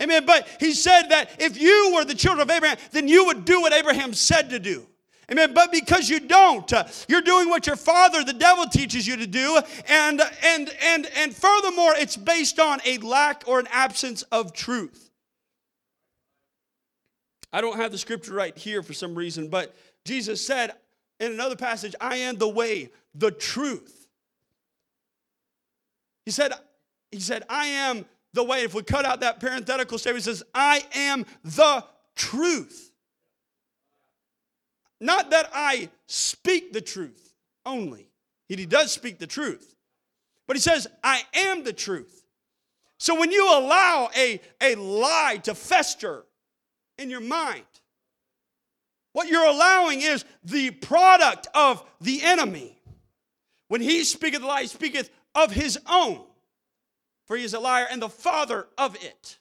Amen. But he said that if you were the children of Abraham, then you would do what Abraham said to do. Amen. But because you don't, uh, you're doing what your father, the devil, teaches you to do. And, and, and, and furthermore, it's based on a lack or an absence of truth. I don't have the scripture right here for some reason, but Jesus said in another passage, I am the way, the truth. He said, he said, I am the way. If we cut out that parenthetical statement, it says, I am the truth. Not that I speak the truth only. He does speak the truth. But he says, I am the truth. So when you allow a, a lie to fester in your mind. What you're allowing is the product of the enemy. When he speaketh lie, he speaketh of his own, for he is a liar and the father of it.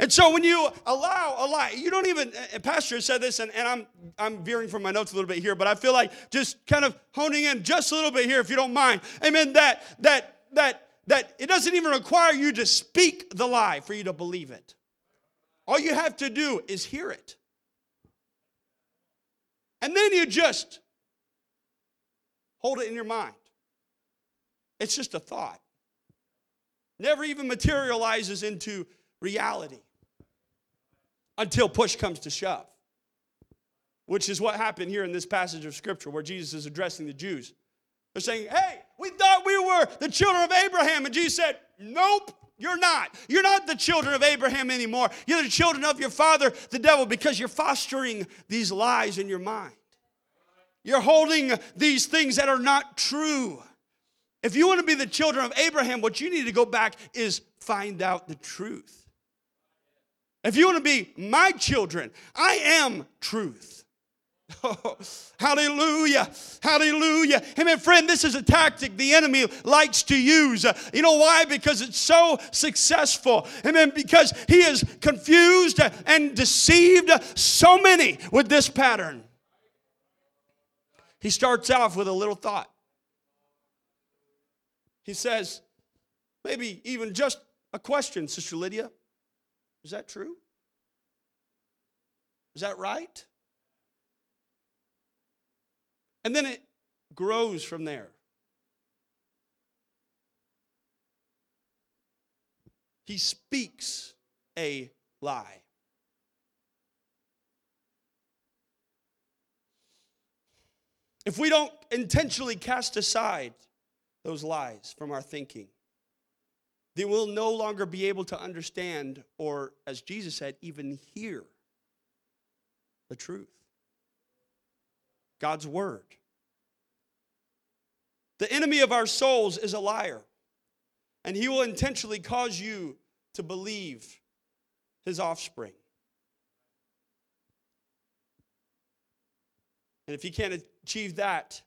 And so when you allow a lie, you don't even, Pastor said this, and, and I'm, I'm veering from my notes a little bit here, but I feel like just kind of honing in just a little bit here, if you don't mind. Amen. That, that, that, that it doesn't even require you to speak the lie for you to believe it. All you have to do is hear it. And then you just hold it in your mind. It's just a thought. Never even materializes into reality until push comes to shove, which is what happened here in this passage of Scripture where Jesus is addressing the Jews. They're saying, Hey, we thought we were the children of Abraham. And Jesus said, Nope. You're not. You're not the children of Abraham anymore. You're the children of your father, the devil, because you're fostering these lies in your mind. You're holding these things that are not true. If you want to be the children of Abraham, what you need to go back is find out the truth. If you want to be my children, I am truth. Oh, *laughs* hallelujah. Hallelujah. Amen, friend, this is a tactic the enemy likes to use. Uh, you know why? Because it's so successful. Amen, because he has confused and deceived so many with this pattern. He starts off with a little thought. He says, maybe even just a question, Sister Lydia. Is that true? Is that right? And then it grows from there. He speaks a lie. If we don't intentionally cast aside those lies from our thinking, then we'll no longer be able to understand, or as Jesus said, even hear the truth. God's word. The enemy of our souls is a liar, and he will intentionally cause you to believe his offspring. And if he can't achieve that,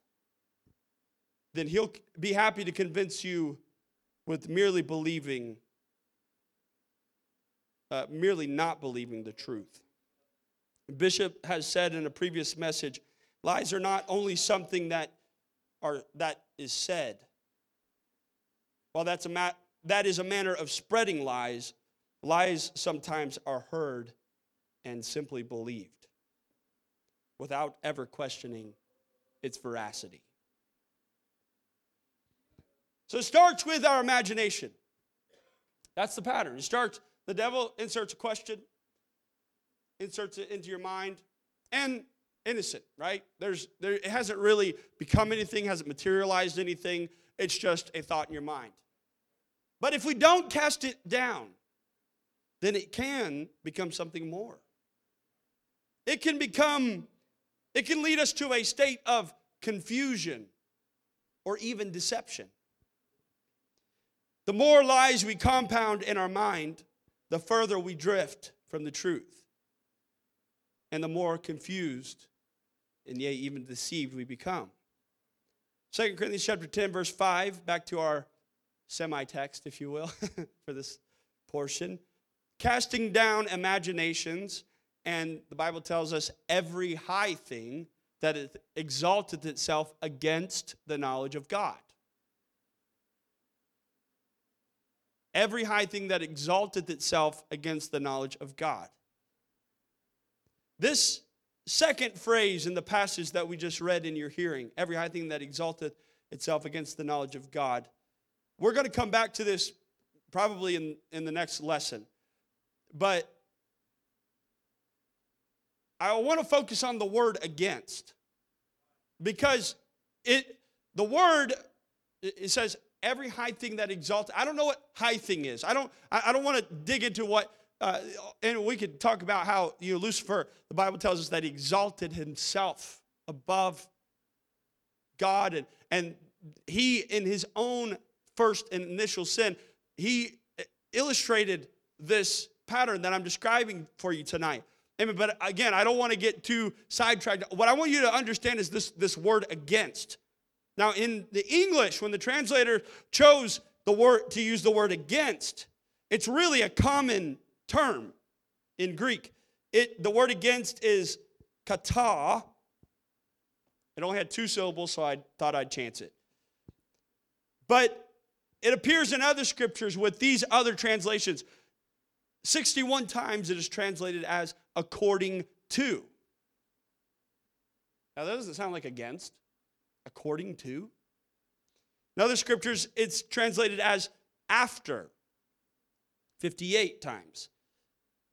then he'll be happy to convince you with merely believing, uh, merely not believing the truth. Bishop has said in a previous message lies are not only something that, are, that is said. While that's a ma- that is a manner of spreading lies, lies sometimes are heard and simply believed without ever questioning its veracity. So it starts with our imagination. That's the pattern. It starts, the devil inserts a question, inserts it into your mind, and innocent, right? There's there it hasn't really become anything, hasn't materialized anything. It's just a thought in your mind. But if we don't cast it down, then it can become something more. It can become, it can lead us to a state of confusion or even deception. The more lies we compound in our mind, the further we drift from the truth. And the more confused and yea, even deceived we become. 2 Corinthians chapter 10, verse 5, back to our semi-text, if you will, *laughs* for this portion. Casting down imaginations, and the Bible tells us every high thing that it exalteth itself against the knowledge of God. every high thing that exalteth itself against the knowledge of God. This second phrase in the passage that we just read in your hearing, every high thing that exalteth itself against the knowledge of God, we're going to come back to this probably in, in the next lesson. But I want to focus on the word against because it the word it says every high thing that exalts. I don't know what high thing is. I don't. I, I don't want to dig into what. Uh, and we could talk about how you know Lucifer. The Bible tells us that he exalted himself above God, and and he in his own first and initial sin, he illustrated this pattern that I'm describing for you tonight. Amen. But again, I don't want to get too sidetracked. What I want you to understand is this, this word against. Now, in the English, when the translator chose the word to use the word against, it's really a common term in Greek. It, the word against is kata. It only had two syllables, so I thought I'd chance it. But it appears in other scriptures with these other translations. 61 times it is translated as according to. Now, that doesn't sound like against according to. In other scriptures, it's translated as after 58 times.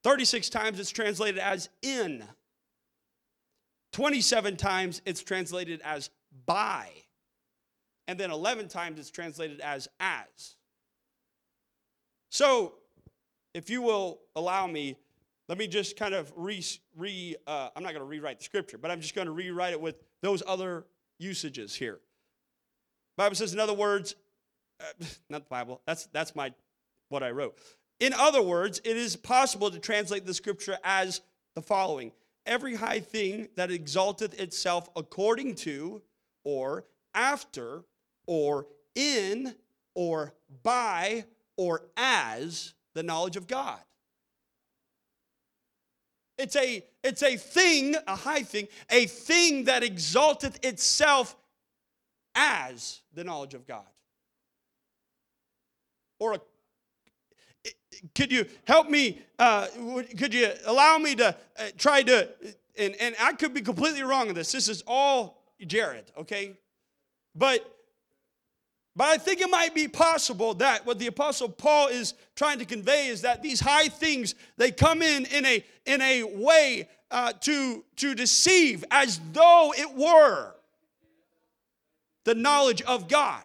36 times it's translated as in. 27 times it's translated as by. And then 11 times it's translated as as. So, if you will allow me, let me just kind of re, re uh, I'm not going to rewrite the scripture, but I'm just going to rewrite it with those other usages here. Bible says, in other words, uh, *laughs* not the Bible, that's, that's my, what I wrote. In other words, it is possible to translate the scripture as the following Every high thing that exalteth itself according to, or after, or in, or by, or as the knowledge of God. It's a, it's a thing, a high thing, a thing that exalteth itself as the knowledge of God. Or a, could you help me? Uh, could you allow me to uh, try to, and, and I could be completely wrong in this. This is all Jared, okay? But but I think it might be possible that what the apostle Paul is trying to convey is that these high things they come in in a in a way uh, to to deceive as though it were the knowledge of God.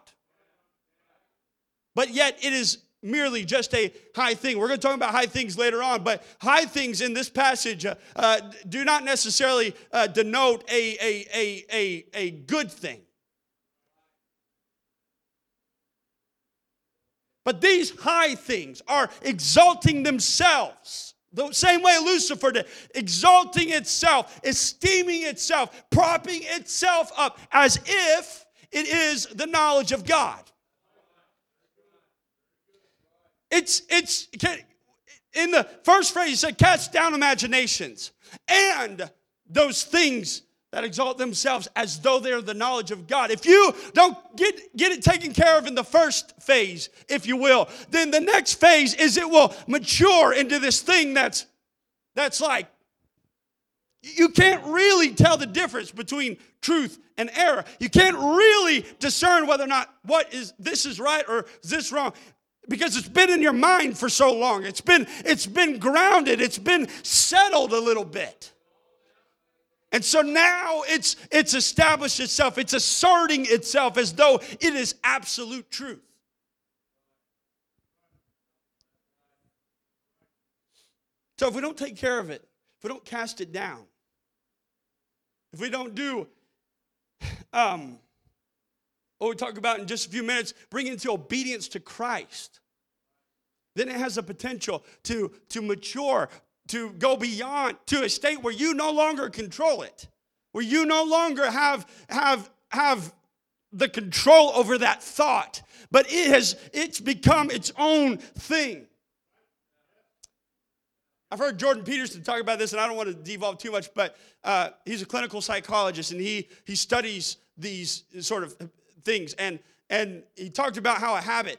But yet it is merely just a high thing. We're going to talk about high things later on, but high things in this passage uh, uh, do not necessarily uh, denote a, a, a, a, a good thing. But these high things are exalting themselves. The same way Lucifer did, exalting itself, esteeming itself, propping itself up as if it is the knowledge of God. It's, it's, in the first phrase, he said, cast down imaginations and those things that exalt themselves as though they're the knowledge of God. If you don't get, get it taken care of in the first phase, if you will, then the next phase is it will mature into this thing that's that's like you can't really tell the difference between truth and error. You can't really discern whether or not what is this is right or is this wrong because it's been in your mind for so long. It's been it's been grounded. It's been settled a little bit. And so now it's it's established itself. It's asserting itself as though it is absolute truth. So if we don't take care of it, if we don't cast it down, if we don't do *sighs* um, what we talk about in just a few minutes, bring into obedience to Christ, then it has the potential to, to mature, to go beyond, to a state where you no longer control it, where you no longer have, have, have the control over that thought, but it has, it's become its own thing. I've heard Jordan Peterson talk about this, and I don't want to devolve too much, but uh, he's a clinical psychologist, and he he studies these sort of things, and and he talked about how a habit,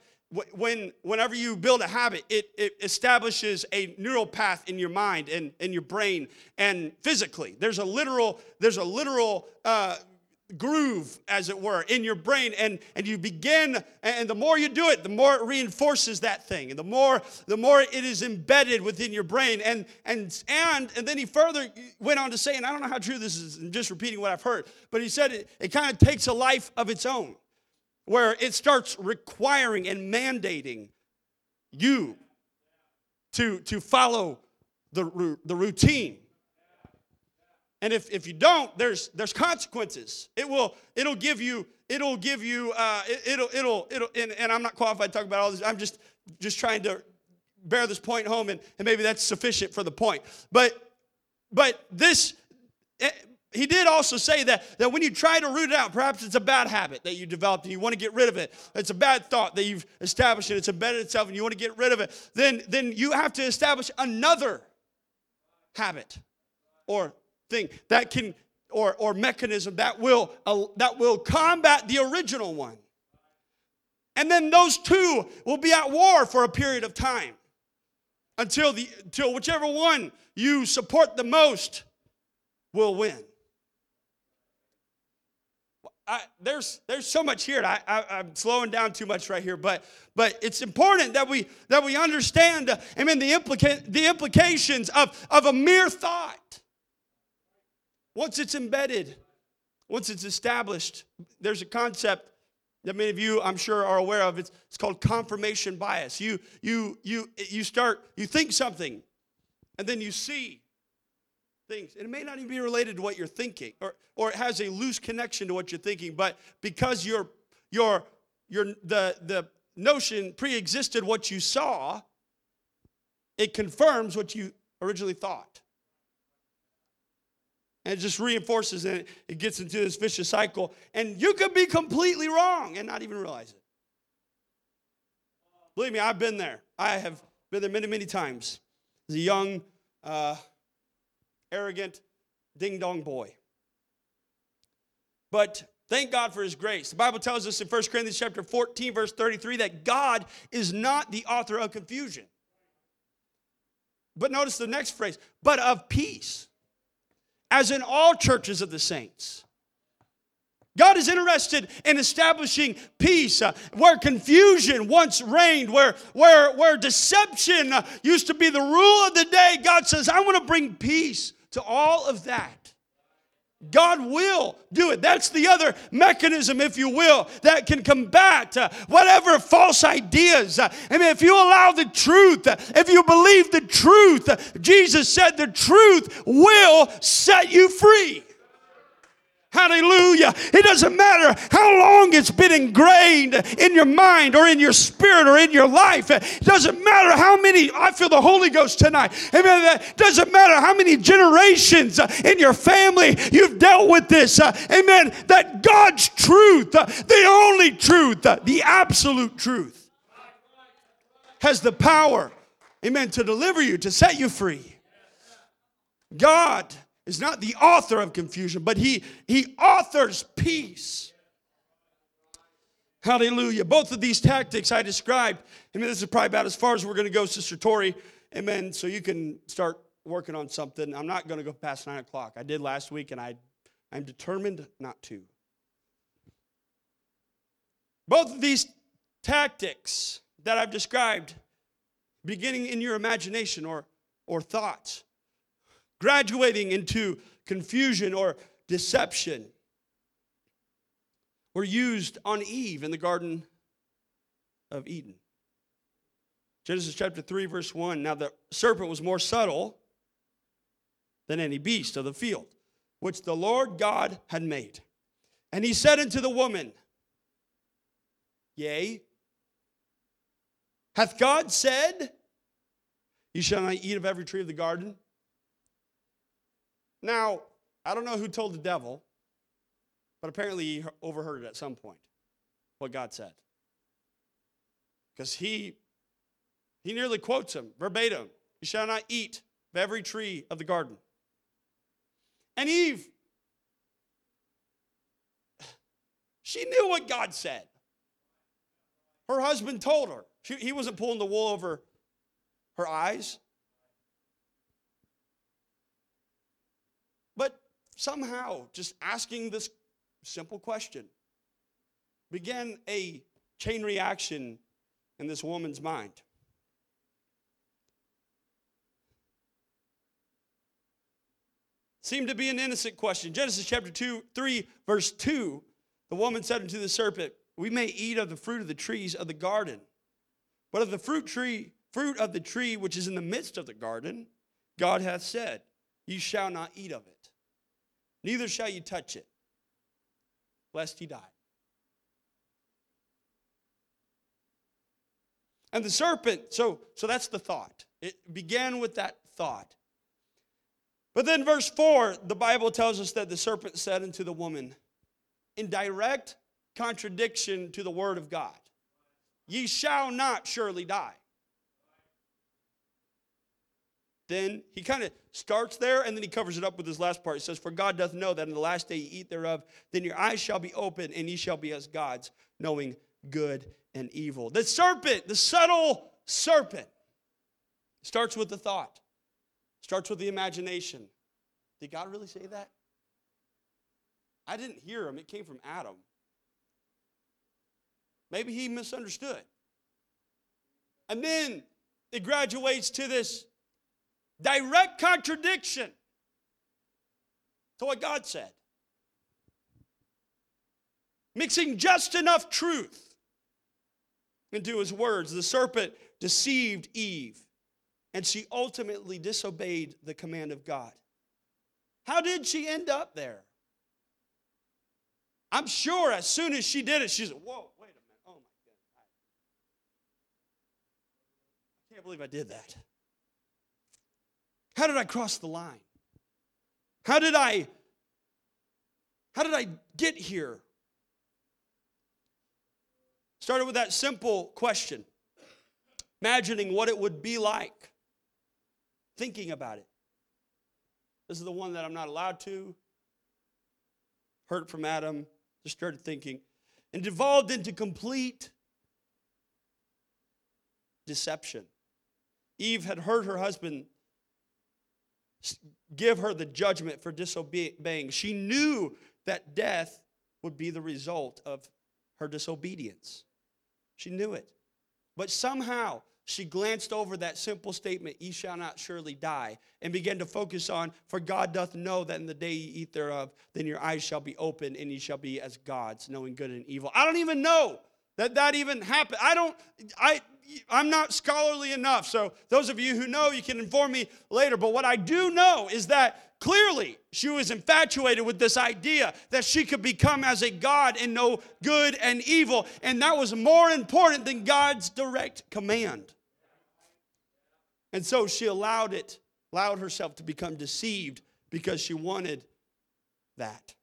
when whenever you build a habit, it, it establishes a neural path in your mind and in your brain and physically. There's a literal there's a literal uh, groove, as it were, in your brain. And, and you begin, and the more you do it, the more it reinforces that thing. And the more, the more it is embedded within your brain. And, and, and, and then he further went on to say, and I don't know how true this is, I'm just repeating what I've heard, but he said it, it kind of takes a life of its own, where it starts requiring and mandating you to, to follow the, the routine and if, if you don't, there's there's consequences. It will it'll give you it'll give you uh, it, will it'll it'll and, and I'm not qualified to talk about all this. I'm just just trying to bear this point home, and, and maybe that's sufficient for the point. But but this eh, he did also say that, that when you try to root it out, perhaps it's a bad habit that you developed and you want to get rid of it. It's a bad thought that you've established and it's embedded itself and you want to get rid of it. Then, then you have to establish another habit or thing that can or, or mechanism that will uh, that will combat the original one and then those two will be at war for a period of time until the until whichever one you support the most will win I, there's there's so much here. I, I, am slowing down too much right here, but but it's important that we that we understand. Uh, I mean the implica- the implications of of a mere thought. Once it's embedded, once it's established, there's a concept that many of you, I'm sure, are aware of. It's, it's called confirmation bias. You, you, you, you start, you think something, and then you see things. And it may not even be related to what you're thinking, or, or it has a loose connection to what you're thinking, but because your, your, your, the, the notion pre existed what you saw, it confirms what you originally thought. And it just reinforces and it gets into this vicious cycle. And you could be completely wrong and not even realize it. Believe me, I've been there. I have been there many, many times. As a young, uh, arrogant, ding dong boy. But thank God for his grace. The Bible tells us in 1 Corinthians chapter 14, verse 33, that God is not the author of confusion. But notice the next phrase, but of peace as in all churches of the saints. God is interested in establishing peace uh, where confusion once reigned, where, where, where deception uh, used to be the rule of the day. God says, I want to bring peace to all of that. God will do it. That's the other mechanism, if you will, that can combat uh, whatever false ideas. Uh, I mean, if you allow the truth, uh, if you believe the truth, uh, Jesus said the truth will set you free. Hallelujah. It doesn't matter how long it's been ingrained in your mind or in your spirit or in your life. It doesn't matter how many, I feel the Holy Ghost tonight. Amen. It doesn't matter how many generations in your family you've dealt with this. Amen. That God's truth, the only truth, the absolute truth, has the power, amen, to deliver you, to set you free. God is not the author of confusion, but he, he authors peace. Hallelujah. Both of these tactics I described, I mean, this is probably about as far as we're going to go, Sister Tori. Amen. So you can start working on something. I'm not going to go past nine o'clock. I did last week, and I, I'm determined not to. Both of these tactics that I've described, beginning in your imagination or, or thoughts, graduating into confusion or deception were used on Eve in the Garden of Eden. Genesis chapter 3, verse 1. Now the serpent was more subtle than any beast of the field, which the Lord God had made. And he said unto the woman, Yea, hath God said, You shall not eat of every tree of the garden? Now, I don't know who told the devil, but apparently he overheard it at some point, what God said. Because he he nearly quotes him verbatim. You shall not eat of every tree of the garden. And Eve, *sighs* she knew what God said. Her husband told her. She, he wasn't pulling the wool over her eyes. But somehow, just asking this simple question began a chain reaction in this woman's mind. Seemed to be an innocent question. Genesis chapter 2, 3, verse 2. The woman said unto the serpent, We may eat of the fruit of the trees of the garden, but of the fruit tree, fruit of the tree which is in the midst of the garden, God hath said, Ye shall not eat of it neither shall you touch it, lest he die. And the serpent, so, so that's the thought. It began with that thought. But then, verse 4, the Bible tells us that the serpent said unto the woman, in direct contradiction to the word of God, Ye shall not surely die. Then he kind of starts there and then he covers it up with his last part. He says, For God doth know that in the last day ye eat thereof, then your eyes shall be open and ye shall be as gods, knowing good and evil. The serpent, the subtle serpent, starts with the thought, starts with the imagination. Did God really say that? I didn't hear him, it came from Adam. Maybe he misunderstood. And then it graduates to this direct contradiction to what God said. Mixing just enough truth into his words. The serpent deceived Eve, and she ultimately disobeyed the command of God. How did she end up there? I'm sure as soon as she did it, she said, Whoa, wait a minute. Oh my God. I can't believe I did that. How did I cross the line? How did I how did I get here? Started with that simple question. Imagining what it would be like. Thinking about it. This is the one that I'm not allowed to. Heard from Adam, just started thinking, and devolved into complete deception. Eve had heard her husband give her the judgment for disobeying. She knew that death would be the result of her disobedience. She knew it. But somehow she glanced over that simple statement, Ye shall not surely die, and began to focus on, For God doth know that in the day ye eat thereof, then your eyes shall be open, and ye shall be as gods, knowing good and evil. I don't even know that that even happened. I don't, I, I'm not scholarly enough. So those of you who know, you can inform me later. But what I do know is that clearly she was infatuated with this idea that she could become as a God and know good and evil. And that was more important than God's direct command. And so she allowed it, allowed herself to become deceived because she wanted that.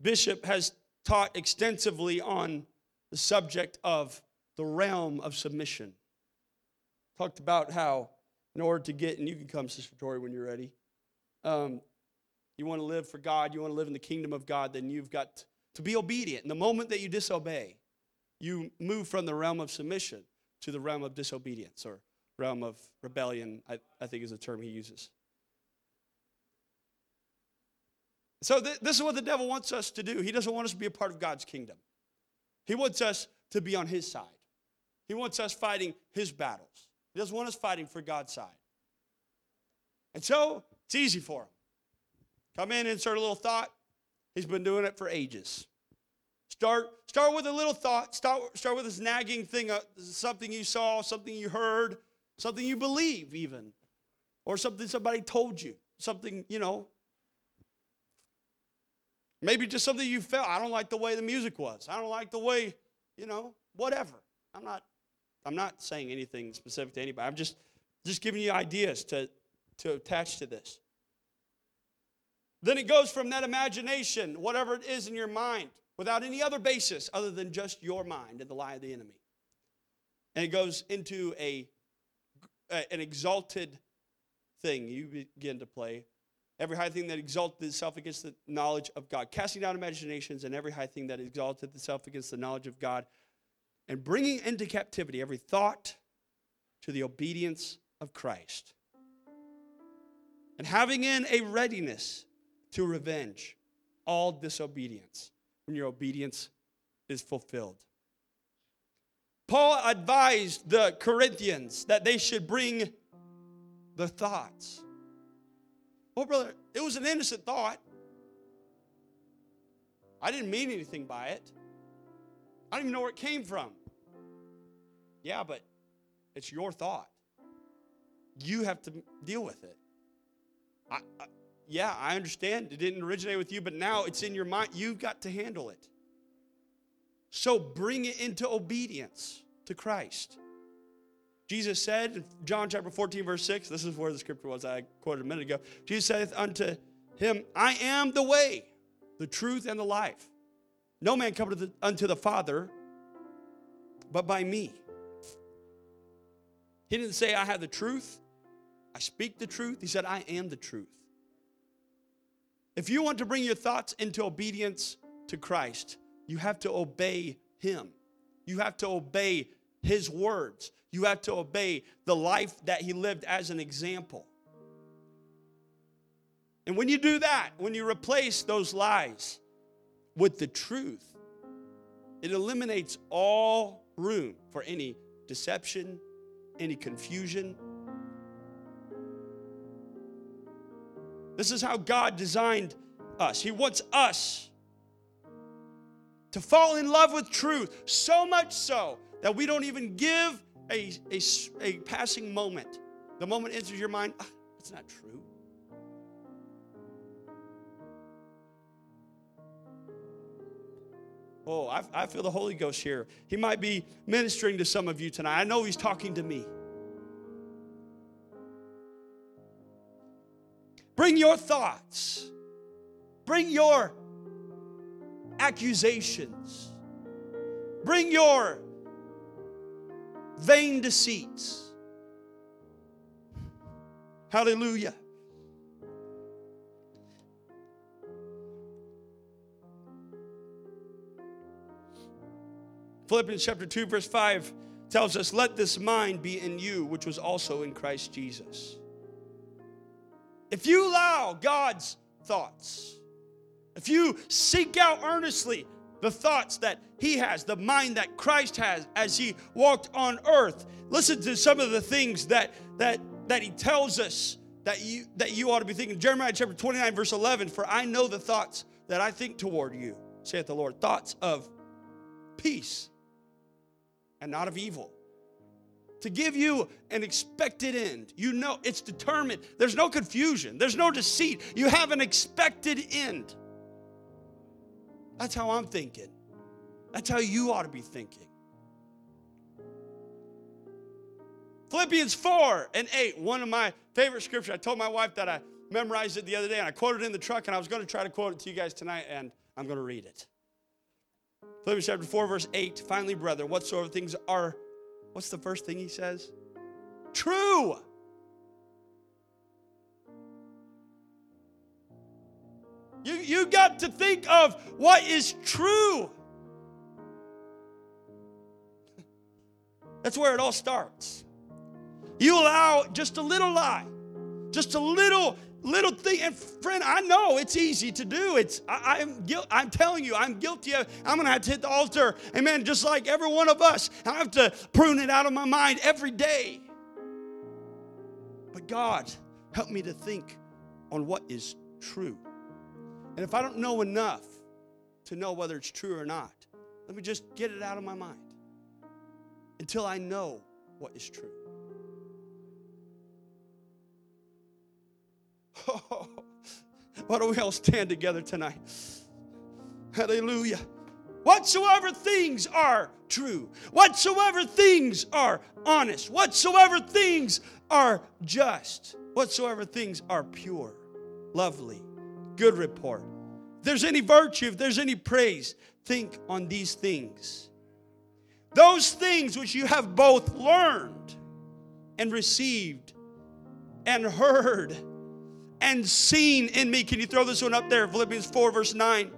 Bishop has taught extensively on the subject of the realm of submission. Talked about how, in order to get, and you can come, Sister Tori, when you're ready. Um, you want to live for God, you want to live in the kingdom of God, then you've got to be obedient. And the moment that you disobey, you move from the realm of submission to the realm of disobedience or realm of rebellion, I, I think is the term he uses. So, th- this is what the devil wants us to do. He doesn't want us to be a part of God's kingdom, he wants us to be on his side. He wants us fighting his battles. He doesn't want us fighting for God's side. And so, it's easy for him. Come in, insert a little thought. He's been doing it for ages. Start, start with a little thought. Start, start with this nagging thing, uh, something you saw, something you heard, something you believe, even, or something somebody told you, something, you know, maybe just something you felt. I don't like the way the music was. I don't like the way, you know, whatever. I'm not, I'm not saying anything specific to anybody. I'm just, just giving you ideas to, to attach to this. Then it goes from that imagination, whatever it is in your mind, without any other basis other than just your mind and the lie of the enemy. And it goes into a, an exalted thing you begin to play. Every high thing that exalted itself against the knowledge of God, casting down imaginations and every high thing that exalted itself against the knowledge of God, and bringing into captivity every thought to the obedience of Christ. And having in a readiness to revenge all disobedience when your obedience is fulfilled. Paul advised the Corinthians that they should bring the thoughts. Oh, brother, it was an innocent thought. I didn't mean anything by it. I don't even know where it came from. Yeah, but it's your thought. You have to deal with it. I, I, yeah, I understand it didn't originate with you, but now it's in your mind. You've got to handle it. So bring it into obedience to Christ. Jesus said in John chapter 14, verse 6, this is where the scripture was I quoted a minute ago. Jesus saith unto him, I am the way, the truth, and the life. No man cometh the, unto the Father but by me. He didn't say, I have the truth, I speak the truth. He said, I am the truth. If you want to bring your thoughts into obedience to Christ, you have to obey Him. You have to obey His words. You have to obey the life that He lived as an example. And when you do that, when you replace those lies with the truth, it eliminates all room for any deception, any confusion. This is how God designed us. He wants us to fall in love with truth, so much so that we don't even give a, a, a passing moment. The moment enters your mind, ah, it's not true. Oh, I, I feel the Holy Ghost here. He might be ministering to some of you tonight. I know He's talking to me. Bring your thoughts, bring your accusations, bring your vain deceits. Hallelujah. Philippians chapter 2, verse 5 tells us, Let this mind be in you, which was also in Christ Jesus. If you allow God's thoughts, if you seek out earnestly the thoughts that He has, the mind that Christ has as He walked on earth, listen to some of the things that, that, that He tells us that you, that you ought to be thinking. Jeremiah chapter 29, verse 11 For I know the thoughts that I think toward you, saith the Lord, thoughts of peace and not of evil. To give you an expected end. You know it's determined. There's no confusion, there's no deceit. You have an expected end. That's how I'm thinking. That's how you ought to be thinking. Philippians 4 and 8, one of my favorite scriptures. I told my wife that I memorized it the other day and I quoted it in the truck and I was going to try to quote it to you guys tonight and I'm going to read it. Philippians chapter 4, verse 8. Finally, brethren, whatsoever things are, what's the first thing he says? True. You, you got to think of what is true. That's where it all starts. You allow just a little lie, just a little little thing. And friend, I know it's easy to do. It's I, am guilt. I'm telling you, I'm guilty of. I'm gonna have to hit the altar. Amen. Just like every one of us, I have to prune it out of my mind every day. But God, help me to think on what is true. And if I don't know enough to know whether it's true or not, let me just get it out of my mind until I know what is true. Oh, why don't we all stand together tonight? Hallelujah. Whatsoever things are true, whatsoever things are honest, whatsoever things are just, whatsoever things are pure, lovely, good report. If there's any virtue, if there's any praise, think on these things. Those things which you have both learned and received and heard and seen in me. Can you throw this one up there? Philippians 4, verse 9.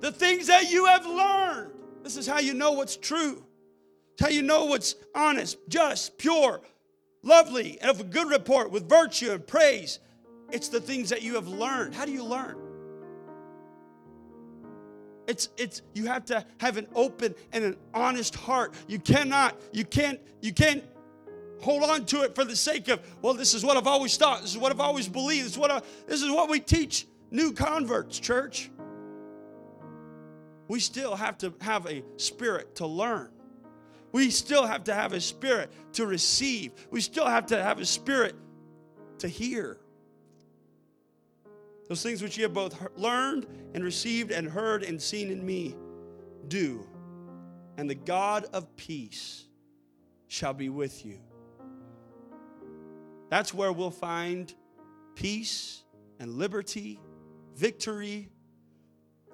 The things that you have learned. This is how you know what's true. It's how you know what's honest, just, pure, lovely, and of a good report with virtue and praise. It's the things that you have learned. How do you learn? It's it's you have to have an open and an honest heart. You cannot, you can't, you can't hold on to it for the sake of, well, this is what I've always thought. This is what I've always believed. This is what, I, this is what we teach new converts, church. We still have to have a spirit to learn. We still have to have a spirit to receive. We still have to have a spirit to hear. Those things which you have both learned and received and heard and seen in me, do. And the God of peace shall be with you. That's where we'll find peace and liberty, victory,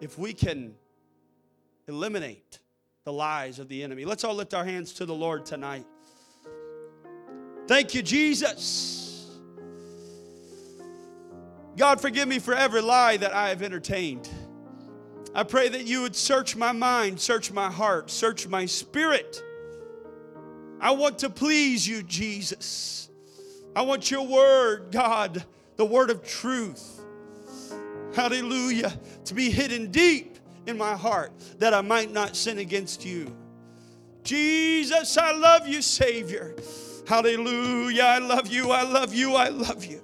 if we can eliminate the lies of the enemy. Let's all lift our hands to the Lord tonight. Thank you, Jesus. God, forgive me for every lie that I have entertained. I pray that you would search my mind, search my heart, search my spirit. I want to please you, Jesus. I want your word, God, the word of truth. Hallelujah. To be hidden deep in my heart that I might not sin against you. Jesus, I love you, Savior. Hallelujah. I love you. I love you. I love you.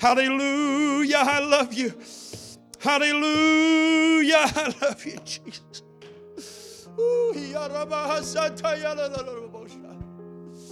Hallelujah. I love you. Hallelujah. I love you, Jesus.